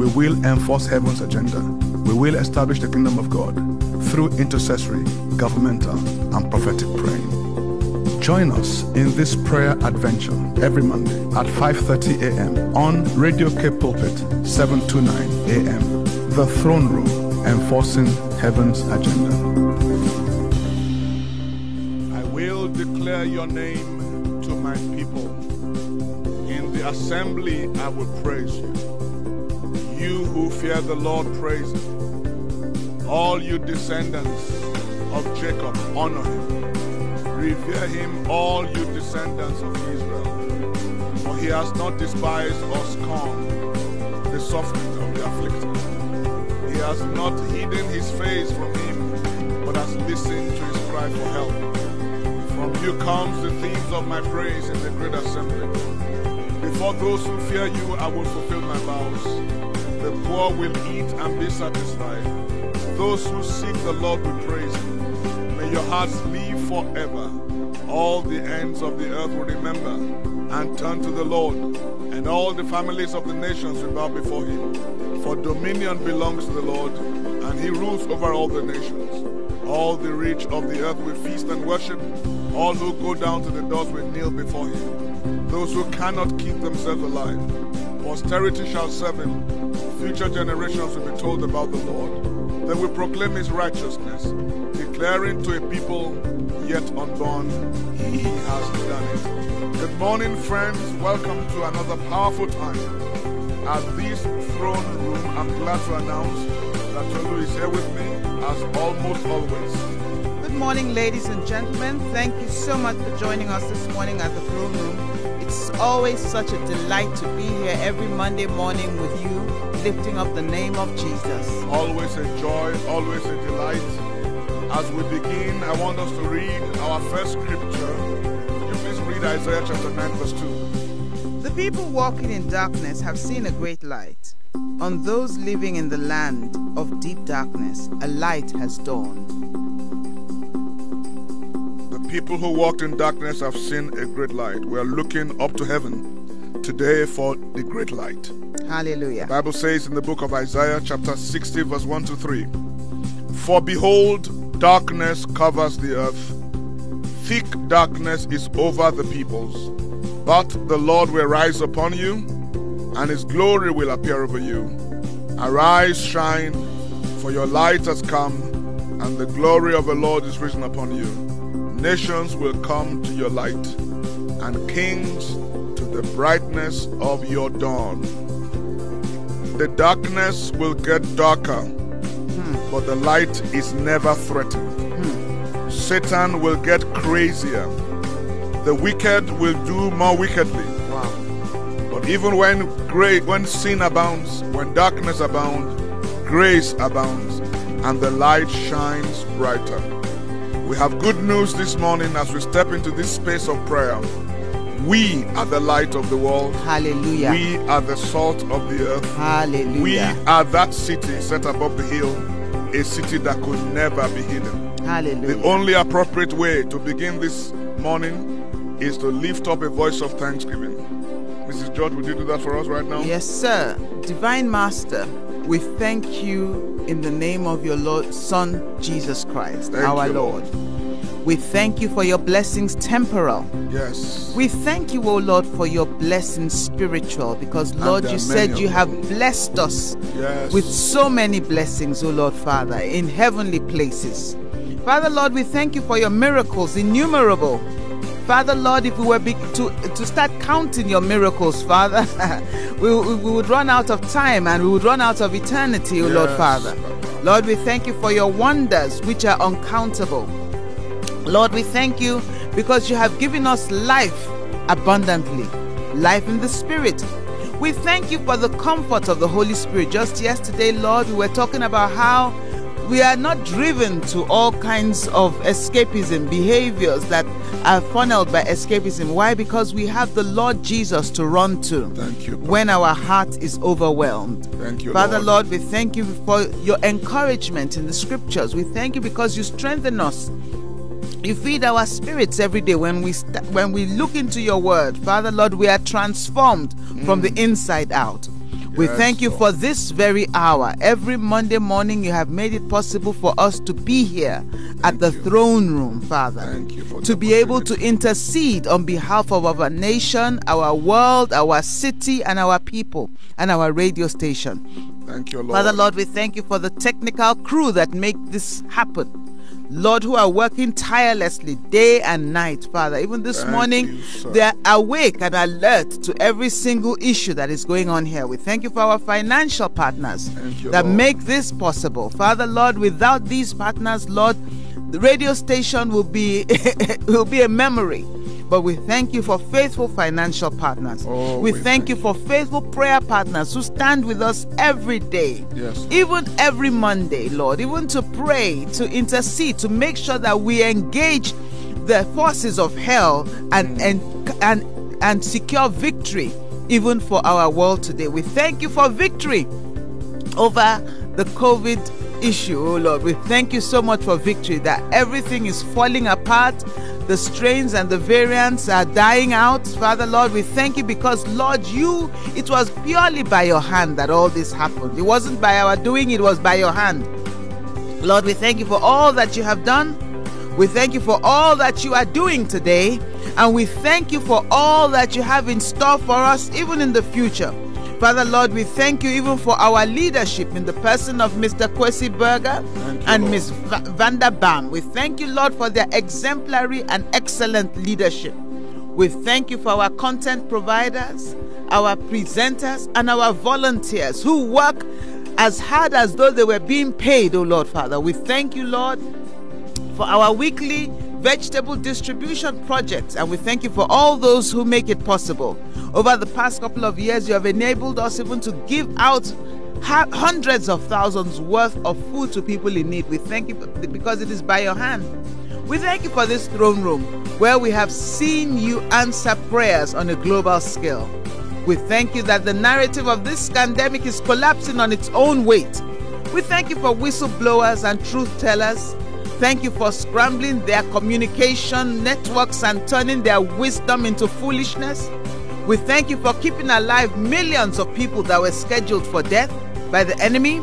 We will enforce heaven's agenda. We will establish the kingdom of God through intercessory, governmental, and prophetic praying. Join us in this prayer adventure every Monday at 5:30 a.m. on Radio Cape Pulpit 729 a.m. The Throne Room, enforcing heaven's agenda. I will declare your name to my people. In the assembly I will praise you. You who fear the Lord praise him. All you descendants of Jacob honor him. Revere him, all you descendants of Israel. For he has not despised or scorned the suffering of the afflicted. He has not hidden his face from him, but has listened to his cry for help. From you comes the themes of my praise in the great assembly. Before those who fear you, I will fulfill my vows. The poor will eat and be satisfied. Those who seek the Lord will praise him. May your hearts live forever. All the ends of the earth will remember and turn to the Lord, and all the families of the nations will bow before him. For dominion belongs to the Lord, and he rules over all the nations. All the rich of the earth will feast and worship. All who go down to the doors will kneel before him. Those who cannot keep themselves alive. Posterity shall serve him. Future generations will be told about the Lord. They will proclaim his righteousness, declaring to a people yet unborn, he has done it. Good morning, friends. Welcome to another powerful time at this throne room. I'm glad to announce that Tolu is here with me, as almost always. Good morning, ladies and gentlemen. Thank you so much for joining us this morning at the throne room. It's always such a delight to be here every Monday morning with you, lifting up the name of Jesus. Always a joy, always a delight. As we begin, I want us to read our first scripture. You please read Isaiah chapter 9, verse 2. The people walking in darkness have seen a great light. On those living in the land of deep darkness, a light has dawned. The people who walked in darkness have seen a great light. We are looking up to heaven today for the great light. Hallelujah. The Bible says in the book of Isaiah, chapter 60, verse 1 to 3 For behold, darkness covers the earth, thick darkness is over the peoples. But the Lord will rise upon you, and his glory will appear over you. Arise, shine, for your light has come, and the glory of the Lord is risen upon you. Nations will come to your light, and kings to the brightness of your dawn. The darkness will get darker, hmm. but the light is never threatened. Hmm. Satan will get crazier. The wicked will do more wickedly. Wow. But even when great when sin abounds, when darkness abounds, grace abounds, and the light shines brighter. We have good news this morning as we step into this space of prayer. We are the light of the world. Hallelujah. We are the salt of the earth. Hallelujah. We are that city set above the hill, a city that could never be hidden. Hallelujah. The only appropriate way to begin this morning is to lift up a voice of thanksgiving. Mrs. George, would you do that for us right now? Yes, sir. Divine Master, we thank you in the name of your Lord Son Jesus Christ, Thank our you, Lord. Lord. We thank you for your blessings temporal. Yes. We thank you, O Lord, for your blessings spiritual, because Lord, you said you have blessed us Yes. with so many blessings, O Lord Father, in heavenly places. Father Lord, we thank you for your miracles, innumerable. Father Lord, if we were be- to, to start counting your miracles, Father, we, we we would run out of time and we would run out of eternity, O Lord Father. Lord, we thank you for your wonders, which are uncountable. Lord, we thank you because you have given us life abundantly, life in the Spirit. We thank you for the comfort of the Holy Spirit. Just yesterday, Lord, we were talking about how we are not driven to all kinds of escapism behaviors that are funneled by escapism. Why? Because we have the Lord Jesus to run to. Thank you. When our heart is overwhelmed. Thank you, Father, Lord. Lord, we thank you for your encouragement in the scriptures. We thank you because you strengthen us. You feed our spirits every day when we st- when we look into your word. Father, Lord, we are transformed from the mm. inside out. We Yes, thank you for this very hour. Every Monday morning, you have made it possible for us to be here at the throne room, Father. Thank you for to be able to intercede on behalf of our nation, our world, our city, and our people, and our radio station. Thank you, Lord. Father, Lord, we thank you for the technical crew that make this happen. Lord, who are working tirelessly day and night, Father. Even this Thank morning, you, they are awake and alert to every single issue that is going on here. We thank you for our financial partners you, that Lord. make this possible. Father, Lord, without these partners, Lord, the radio station will be will be a memory. But we thank you for faithful financial partners. Oh, we, we thank you for faithful prayer partners who stand with us every day. Yes, Even every Monday, Lord, even to pray, to intercede, to make sure that we engage the forces of hell and Mm. and and and secure victory even for our world today. We thank you for victory over the COVID issue, oh Lord. We thank you so much for victory that everything is falling apart. The strains and the variants are dying out. Father, Lord, we thank you because, Lord, you, it was purely by your hand that all this happened. It wasn't by our doing, it was by your hand. Lord, we thank you for all that you have done. We thank you for all that you are doing today. And we thank you for all that you have in store for us, even in the future. Father, Lord, we thank you even for our leadership in the person of Mr. Kwesi Berger Thank and. Ms. Va- Vanda Bam. We thank you, Lord, for their exemplary and excellent leadership. We thank you for our content providers, our presenters, and our volunteers who work as hard as though they were being paid, oh Lord Father. We thank you, Lord, for our weekly vegetable distribution project, and we thank you for all those who make it possible. Over the past couple of years, you have enabled us even to give out hundreds of thousands worth of food to people in need. We thank you because it is by your hand. We thank you for this throne room where we have seen you answer prayers on a global scale. We thank you that the narrative of this pandemic is collapsing on its own weight. We thank you for whistleblowers and truth tellers. Thank you for scrambling their communication networks and turning their wisdom into foolishness. We thank you for keeping alive millions of people that were scheduled for death by the enemy.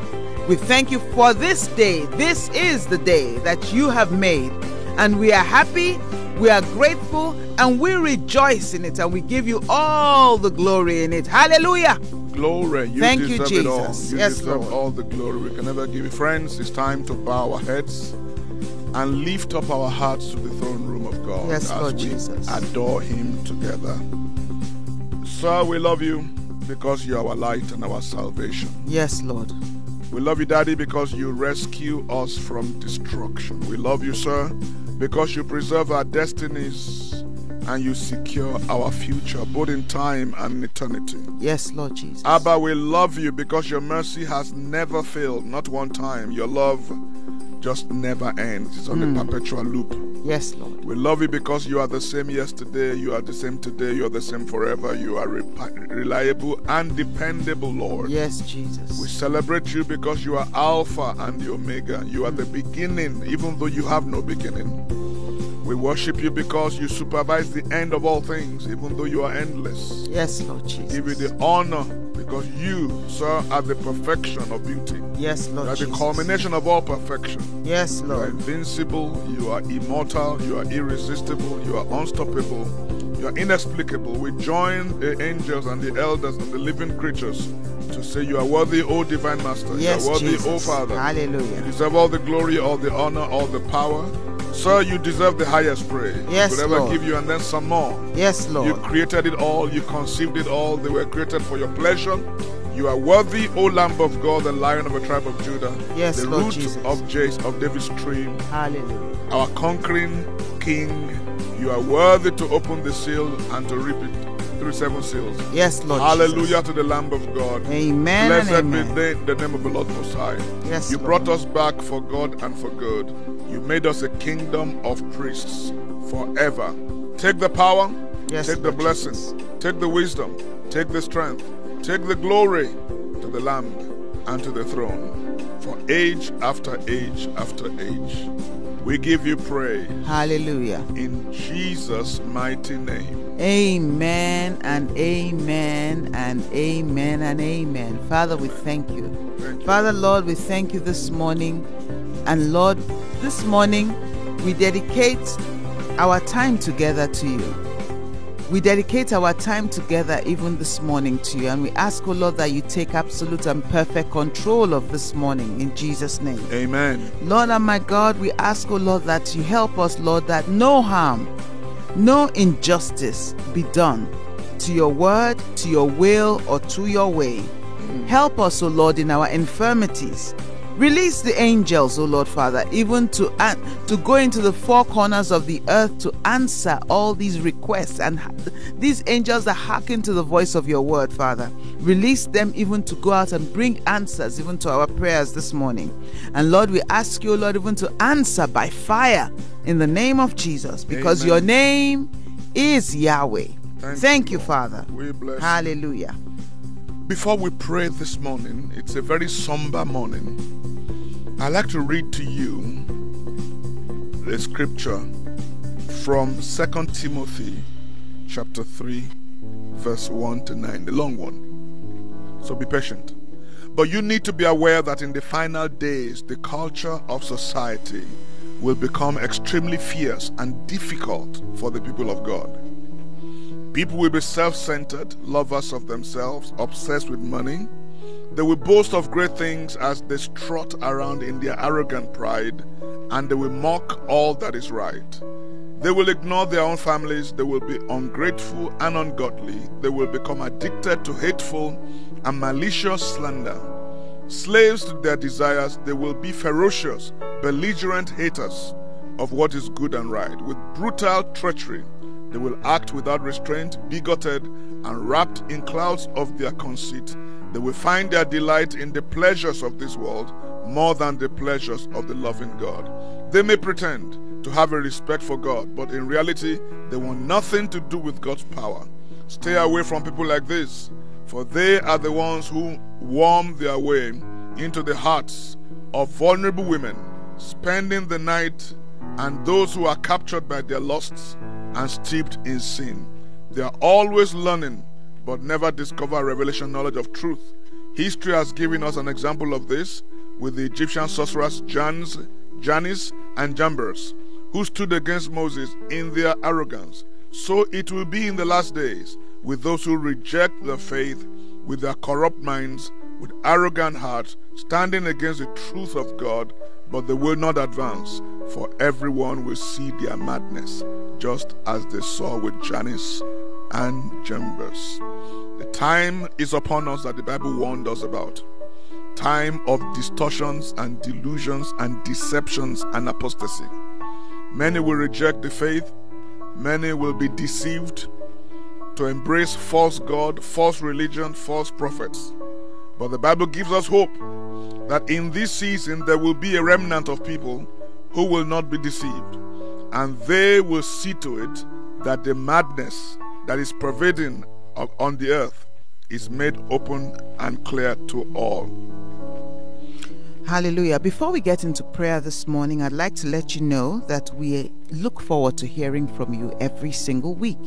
We thank you for this day. This is the day that you have made. And we are happy, we are grateful, and we rejoice in it. And we give you all the glory in it. Hallelujah. Glory. You Thank you, deserve it all. Jesus. You Yes, deserve Lord. all the glory. We can never give you. Friends, it's time to bow our heads and lift up our hearts to the throne room of God Yes, as Lord we Jesus. adore Him together. Sir, we love you because you are our light and our salvation. Yes, Lord. We love you, Daddy, because you rescue us from destruction. We love you, sir, because you preserve our destinies and you secure our future, both in time and in eternity. Yes, Lord Jesus. Abba, we love you because your mercy has never failed, not one time. Your love just never ends, it's on a hmm. perpetual loop. Yes, Lord. We love you because you are the same yesterday, you are the same today, you are the same forever. You are reliable and dependable, Lord. Yes, Jesus. We celebrate you because you are Alpha and the Omega. You are the beginning, even though you have no beginning. We worship you because you supervise the end of all things, even though you are endless. Yes, Lord Jesus. Give you the honor because you, sir, are the perfection of beauty. Yes, You Lord are the culmination of all perfection. Yes, Lord. You are invincible, you are immortal, you are irresistible, you are unstoppable, you are inexplicable. We join the angels and the elders and the living creatures to say, You are worthy, O divine master. Yes, you are worthy, Jesus. O Father. Hallelujah. You deserve all the glory, all the honor, all the power. Sir, you deserve the highest praise. Yes, we could ever Lord. give you and then some more. Yes, Lord. You created it all, you conceived it all, they were created for your pleasure. You are worthy, O Lamb of God, the Lion of the tribe of Judah, Yes, the Lord root Jesus. of Jesse, of David's stream, Hallelujah. our conquering King. You are worthy to open the seal and to rip it. Through seven seals. Yes, Lord. Hallelujah Jesus. to the Lamb of God. Amen. Blessed amen. be the, the name of the Lord Most High. Yes, you Lord. brought us back for God and for good. You made us a kingdom of priests forever. Take the power, Yes, take the Lord blessing, Jesus. take the wisdom, take the strength, take the glory to the Lamb and to the throne for age after age after age. We give you praise Hallelujah. in Jesus' mighty name. Amen and amen and amen and amen. Father, we thank you. Thank you. Father, Lord, we thank you this morning. And Lord, this morning we dedicate our time together to you. We dedicate our time together even this morning to you. And we ask, oh Lord, that you take absolute and perfect control of this morning in Jesus' name. Amen. Lord and my God, we ask, oh Lord, that you help us, Lord, that no harm, no injustice be done to your word, to your will, or to your way. Mm. Help us, O Lord, in our infirmities. Release the angels, O Lord Father, even to an- to go into the four corners of the earth to answer all these requests and ha- these angels that hearken to the voice of your word, Father. Release them even to go out and bring answers even to our prayers this morning. And Lord, we ask you, Lord, even to answer by fire in the name of Jesus, because Amen. your name is Yahweh. Thank Thank, you, Lord. Father. We bless you. Before we pray this morning, it's a very somber morning. I'd like to read to you the scripture from 2 Timothy chapter 3, verse 1 to 9, the long one. So be patient. But you need to be aware that in the final days, the culture of society will become extremely fierce and difficult for the people of God. People will be self centered, lovers of themselves, obsessed with money. They will boast of great things as they strut around in their arrogant pride, and they will mock all that is right. They will ignore their own families, they will be ungrateful and ungodly, they will become addicted to hateful and malicious slander. Slaves to their desires, they will be ferocious, belligerent haters of what is good and right. With brutal treachery, they will act without restraint, bigoted, and wrapped in clouds of their conceit. They will find their delight in the pleasures of this world more than the pleasures of the loving God. They may pretend to have a respect for God, but in reality, they want nothing to do with God's power. Stay away from people like this, for they are the ones who worm their way into the hearts of vulnerable women, spending the night, and those who are captured by their lusts and steeped in sin. They are always learning, but never discover revelation knowledge of truth. History has given us an example of this with the Egyptian sorcerers Jans, Jannes and Jambres, who stood against Moses in their arrogance. So it will be in the last days with those who reject the faith with their corrupt minds, with arrogant hearts, standing against the truth of God, but they will not advance, for everyone will see their madness, just as they saw with Jannes and Jambres. The time is upon us that the Bible warned us about. Time of distortions and delusions and deceptions and apostasy. Many will reject the faith, many will be deceived to embrace false God, false religion, false prophets. But the Bible gives us hope that in this season there will be a remnant of people who will not be deceived, and they will see to it that the madness that is pervading on the earth is made open and clear to all. Hallelujah. Before we get into prayer this morning, I'd like to let you know that we look forward to hearing from you every single week.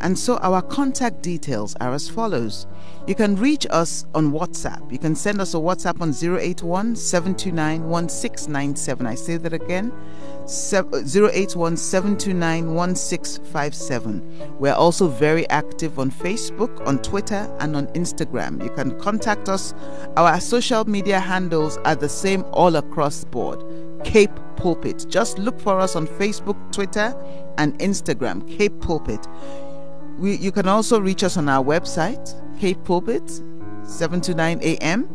And so our contact details are as follows. You can reach us on WhatsApp. You can send us a WhatsApp on 081 729 1697. I say that again 081 729 1657. We're also very active on Facebook, on Twitter, and on Instagram. You can contact us. Our social media handles are the same all across board. Cape Pulpit. Just look for us on Facebook, Twitter, and Instagram. Cape Pulpit. We, you can also reach us on our website, Cape Pulpit, 7 to 9 a.m.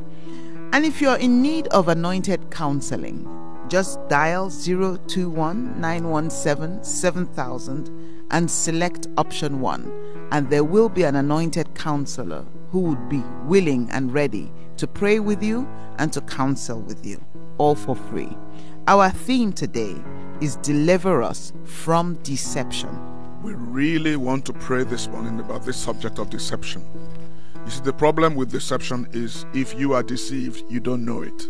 And if you're in need of anointed counseling, just dial 021 917 7000 and select option 1. and there will be an anointed counselor who would be willing and ready to pray with you and to counsel with you, all for free. Our theme today is Deliver Us from Deception. We really want to pray this morning about this subject of deception. You see, the problem with deception is if you are deceived, you don't know it.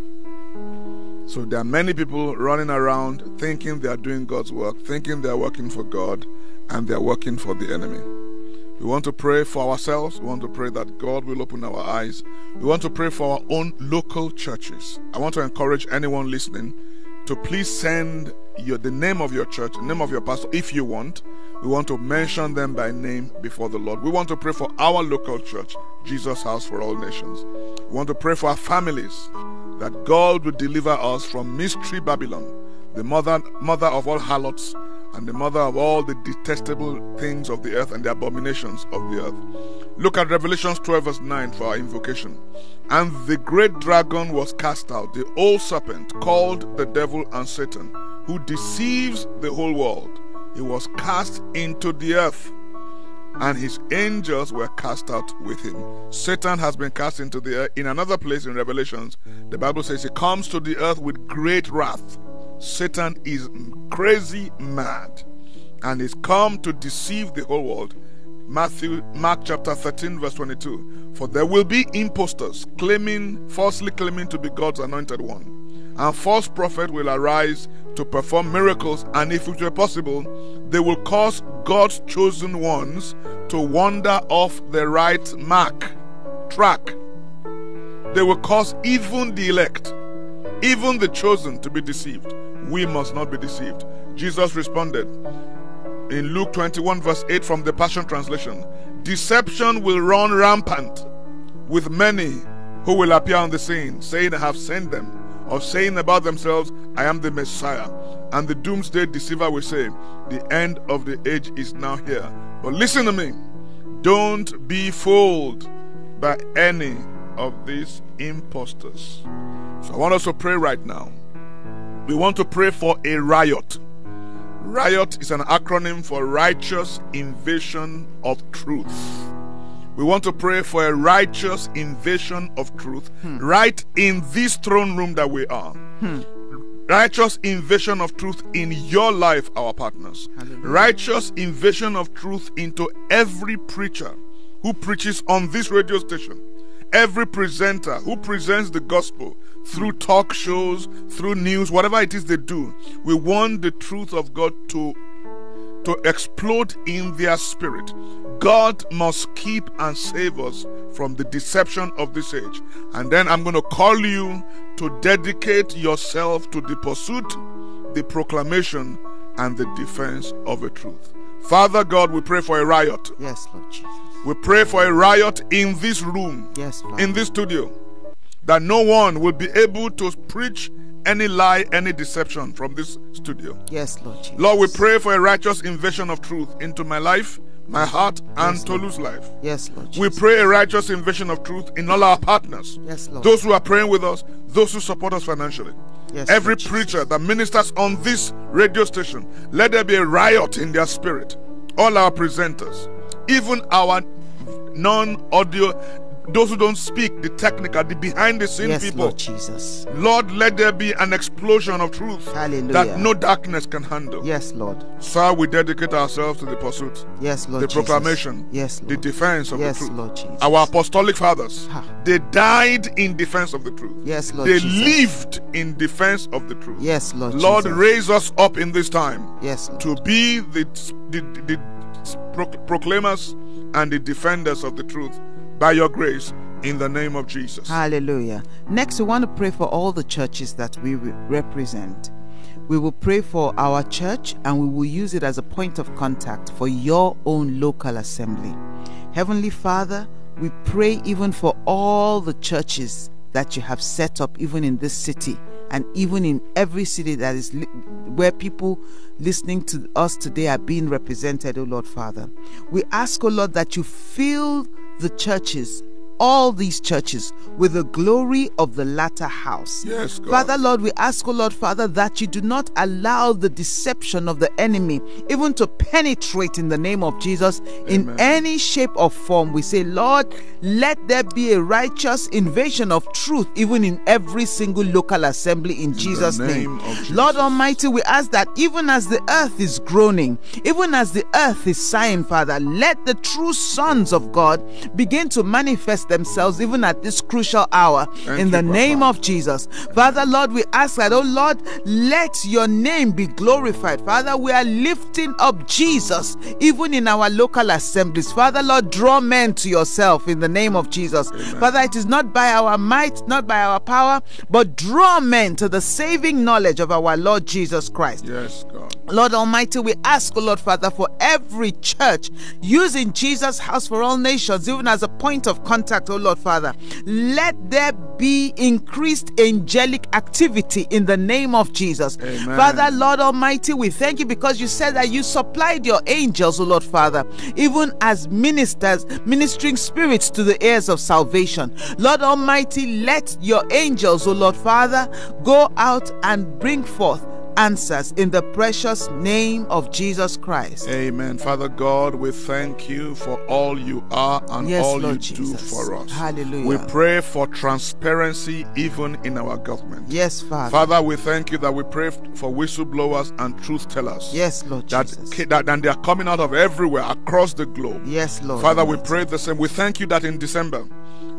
So there are many people running around thinking they are doing God's work, thinking they are working for God, and they are working for the enemy. We want to pray for ourselves. We want to pray that God will open our eyes. We want to pray for our own local churches. I want to encourage anyone listening to please send your, the name of your church, the name of your pastor, if you want. We want to mention them by name before the Lord. We want to pray for our local church, Jesus House for All Nations. We want to pray for our families that God will deliver us from mystery Babylon, the mother, mother of all harlots and the mother of all the detestable things of the earth and the abominations of the earth. Look at Revelations 12, verse 9 for our invocation. And the great dragon was cast out, the old serpent called the devil and Satan, who deceives the whole world. He was cast into the earth, and his angels were cast out with him. Satan has been cast into the earth. In another place in Revelations, the Bible says he comes to the earth with great wrath. Satan is crazy mad and is come to deceive the whole world. Matthew Mark chapter 13 verse 22 for there will be impostors claiming falsely claiming to be God's anointed one. And false prophet will arise to perform miracles. And if it were possible they will cause God's chosen ones to wander off the right mark track. They will cause even the elect even the chosen to be deceived we must not be deceived. Jesus responded in Luke 21, verse 8 from the Passion Translation Deception will run rampant with many who will appear on the scene, saying, I have sent them, or saying about themselves, I am the Messiah. And the doomsday deceiver will say, The end of the age is now here. But listen to me. Don't be fooled by any of these impostors. So I want us to pray right now we want to pray for a riot. Riot is an acronym for Righteous Invasion of Truth. We want to pray for a righteous invasion of truth hmm. right in this throne room that we are. Hmm. Righteous invasion of truth in your life, our partners. Hallelujah. Righteous invasion of truth into every preacher who preaches on this radio station every presenter who presents the gospel through talk shows, through news, whatever it is they do, we want the truth of God to to explode in their spirit. God must keep and save us from the deception of this age. And then I'm going to call you to dedicate yourself to the pursuit, the proclamation, and the defense of the truth. Father God, we pray for a riot. Yes, Lord Jesus. We pray for a riot in this room, yes, in this studio, that no one will be able to preach any lie, any deception from this studio. Yes, Lord Jesus. Lord, we pray for a righteous invasion of truth into my life, my heart, and yes, Tolu's life. Yes, Lord. Jesus. We pray a righteous invasion of truth in all our partners. Yes, Lord. Those who are praying with us, those who support us financially. Yes, Every Lord preacher Jesus. that ministers on this radio station, let there be a riot in their spirit. All our presenters, even our non audio those who don't speak the technical, the behind the scene yes, people. Lord Jesus. Lord, let there be an explosion of truth Hallelujah. that no darkness can handle. Yes, Lord. Sir, we dedicate ourselves to the pursuit. Yes, Lord. The Jesus. proclamation. Yes, Lord. The defense of yes, the truth. Lord Jesus. Our apostolic fathers, ha. they died in defense of the truth. Yes, Lord. They Jesus. lived in defense of the truth. Yes, Lord. Lord, Jesus. raise us up in this time. Yes, Lord. To be the, the, the proclaimers and the defenders of the truth by your grace in the name of Jesus. Hallelujah. Next, we want to pray for all the churches that we represent. We will pray for our church and we will use it as a point of contact for your own local assembly. Heavenly Father, we pray even for all the churches that you have set up, even in this city and even in every city that is li- where people listening to us today are being represented, O Lord Father. We ask, O Lord, that you fill the churches all these churches with the glory of the latter house. Yes, God. Father, Lord, we ask, O Lord, Father, that you do not allow the deception of the enemy even to penetrate in the name of Jesus in any shape or form. We say, Lord, let there be a righteous invasion of truth even in every single local assembly in, Jesus' name name. Jesus. Lord Almighty, we ask that even as the earth is groaning, even as the earth is sighing, Father, let the true sons of God begin to manifest themselves even at this crucial hour Thank in you, the Papa. name of Jesus. Father, Lord, we ask that, oh Lord, let your name be glorified. Father, we are lifting up Jesus even in our local assemblies. Father, Lord, draw men to yourself in the name of Jesus. Father, it is not by our might, not by our power, but draw men to the saving knowledge of our Lord Jesus Christ. Yes, God. Lord Almighty, we ask, O Lord Father, for every church using Jesus' house for all nations, even as a point of contact, O Lord Father. Let there be increased angelic activity in the name of Jesus. Amen. Father, Lord Almighty, we thank you because you said that you supplied your angels, O Lord Father, even as ministers, ministering spirits to the heirs of salvation. Lord Almighty, let your angels, O Lord Father, go out and bring forth answers in the precious name of Jesus Christ. Amen. Father God, we thank you for all you are and Yes, all Lord you Jesus. do for us. Hallelujah. We pray for transparency even in our government. Yes, Father. Father, we thank you that we pray for whistleblowers and truth tellers. Yes, Lord That, Jesus. that and they are coming out of everywhere across the globe. Yes, Lord. Father, we Almighty. pray the same. We thank you that in December,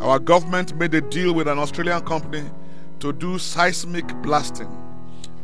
our government made a deal with an Australian company to do seismic blasting.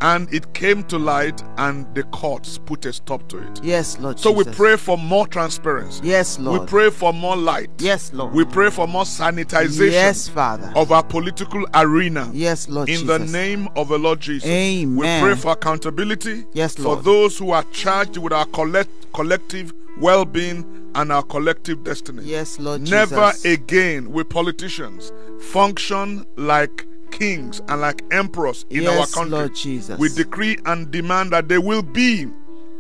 And it came to light, and the courts put a stop to it. Yes, Lord So we pray for more transparency. Yes, lord We pray for more light. Yes, Lord. We pray for more sanitization Yes, Father. of our political arena. Yes, Lord In Jesus. the name of the Lord Jesus. Amen. We pray for accountability. Yes, lord For those who are charged with our collect, collective well being and our collective destiny. Yes, Lord Jesus. Never Jesus. again will politicians function like kings and like emperors in our country. Lord Jesus. We decree and demand that they will be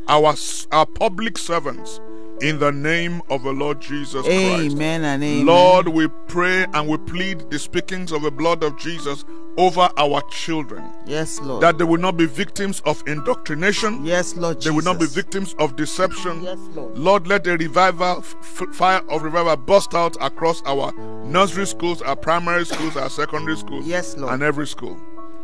our, our public servants in the name of the Lord Jesus Christ. Amen and amen. Lord, we pray and we plead the speakings of the blood of Jesus over our children. Yes, Lord. That they will not be victims of indoctrination. yes, Lord They Jesus. will not be victims of deception. Yes, Lord. Lord, let the revival, f- fire of revival burst out across our nursery schools, our primary schools, our secondary schools, Yes, Lord. and every school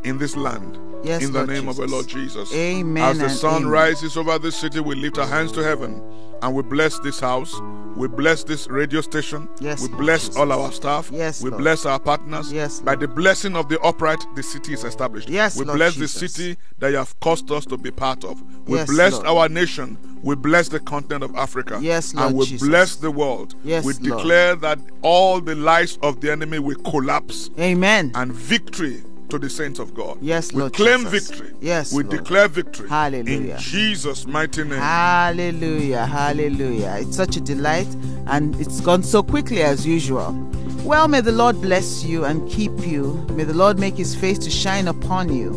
in this land. Yes, in the Lord name of our Lord Jesus. Amen As the sun amen. rises over this city, we lift our hands to heaven and we bless this house. We bless this radio station. Yes, we Lord bless Jesus. all our staff. Yes, we Lord. bless our partners. Yes, By the blessing of the upright, the city is established. Yes, we Lord bless Jesus. the city that you have caused us to be part of. We Yes, bless Lord. our nation. We bless the continent of Africa. Yes, And we Jesus. bless the world. Yes, we Lord. declare that all the lies of the enemy will collapse Amen. and victory to the saints of God. Yes, we Lord We claim Jesus. victory. Yes, we Lord. declare victory. Hallelujah. In Jesus' mighty name. Hallelujah, hallelujah. It's such a delight and it's gone so quickly as usual. Well, may the Lord bless you and keep you. May the Lord make his face to shine upon you.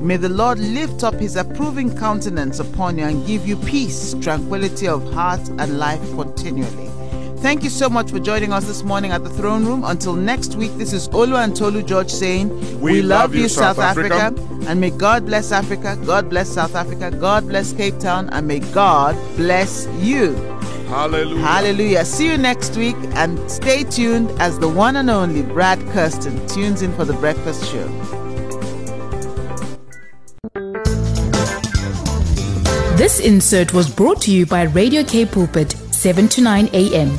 May the Lord lift up his approving countenance upon you and give you peace, tranquility of heart, and life continually. Thank you so much for joining us this morning at the throne room. Until next week, this is Olu and Tolu George saying, We love you, South Africa. and may God bless Africa, God bless South Africa, God bless Cape Town, and may God bless you. Hallelujah. Hallelujah. See you next week and stay tuned as the one and only Brad Kirsten tunes in for the breakfast show. This insert was brought to you by Radio Cape Pulpit, 7 to 9 a.m.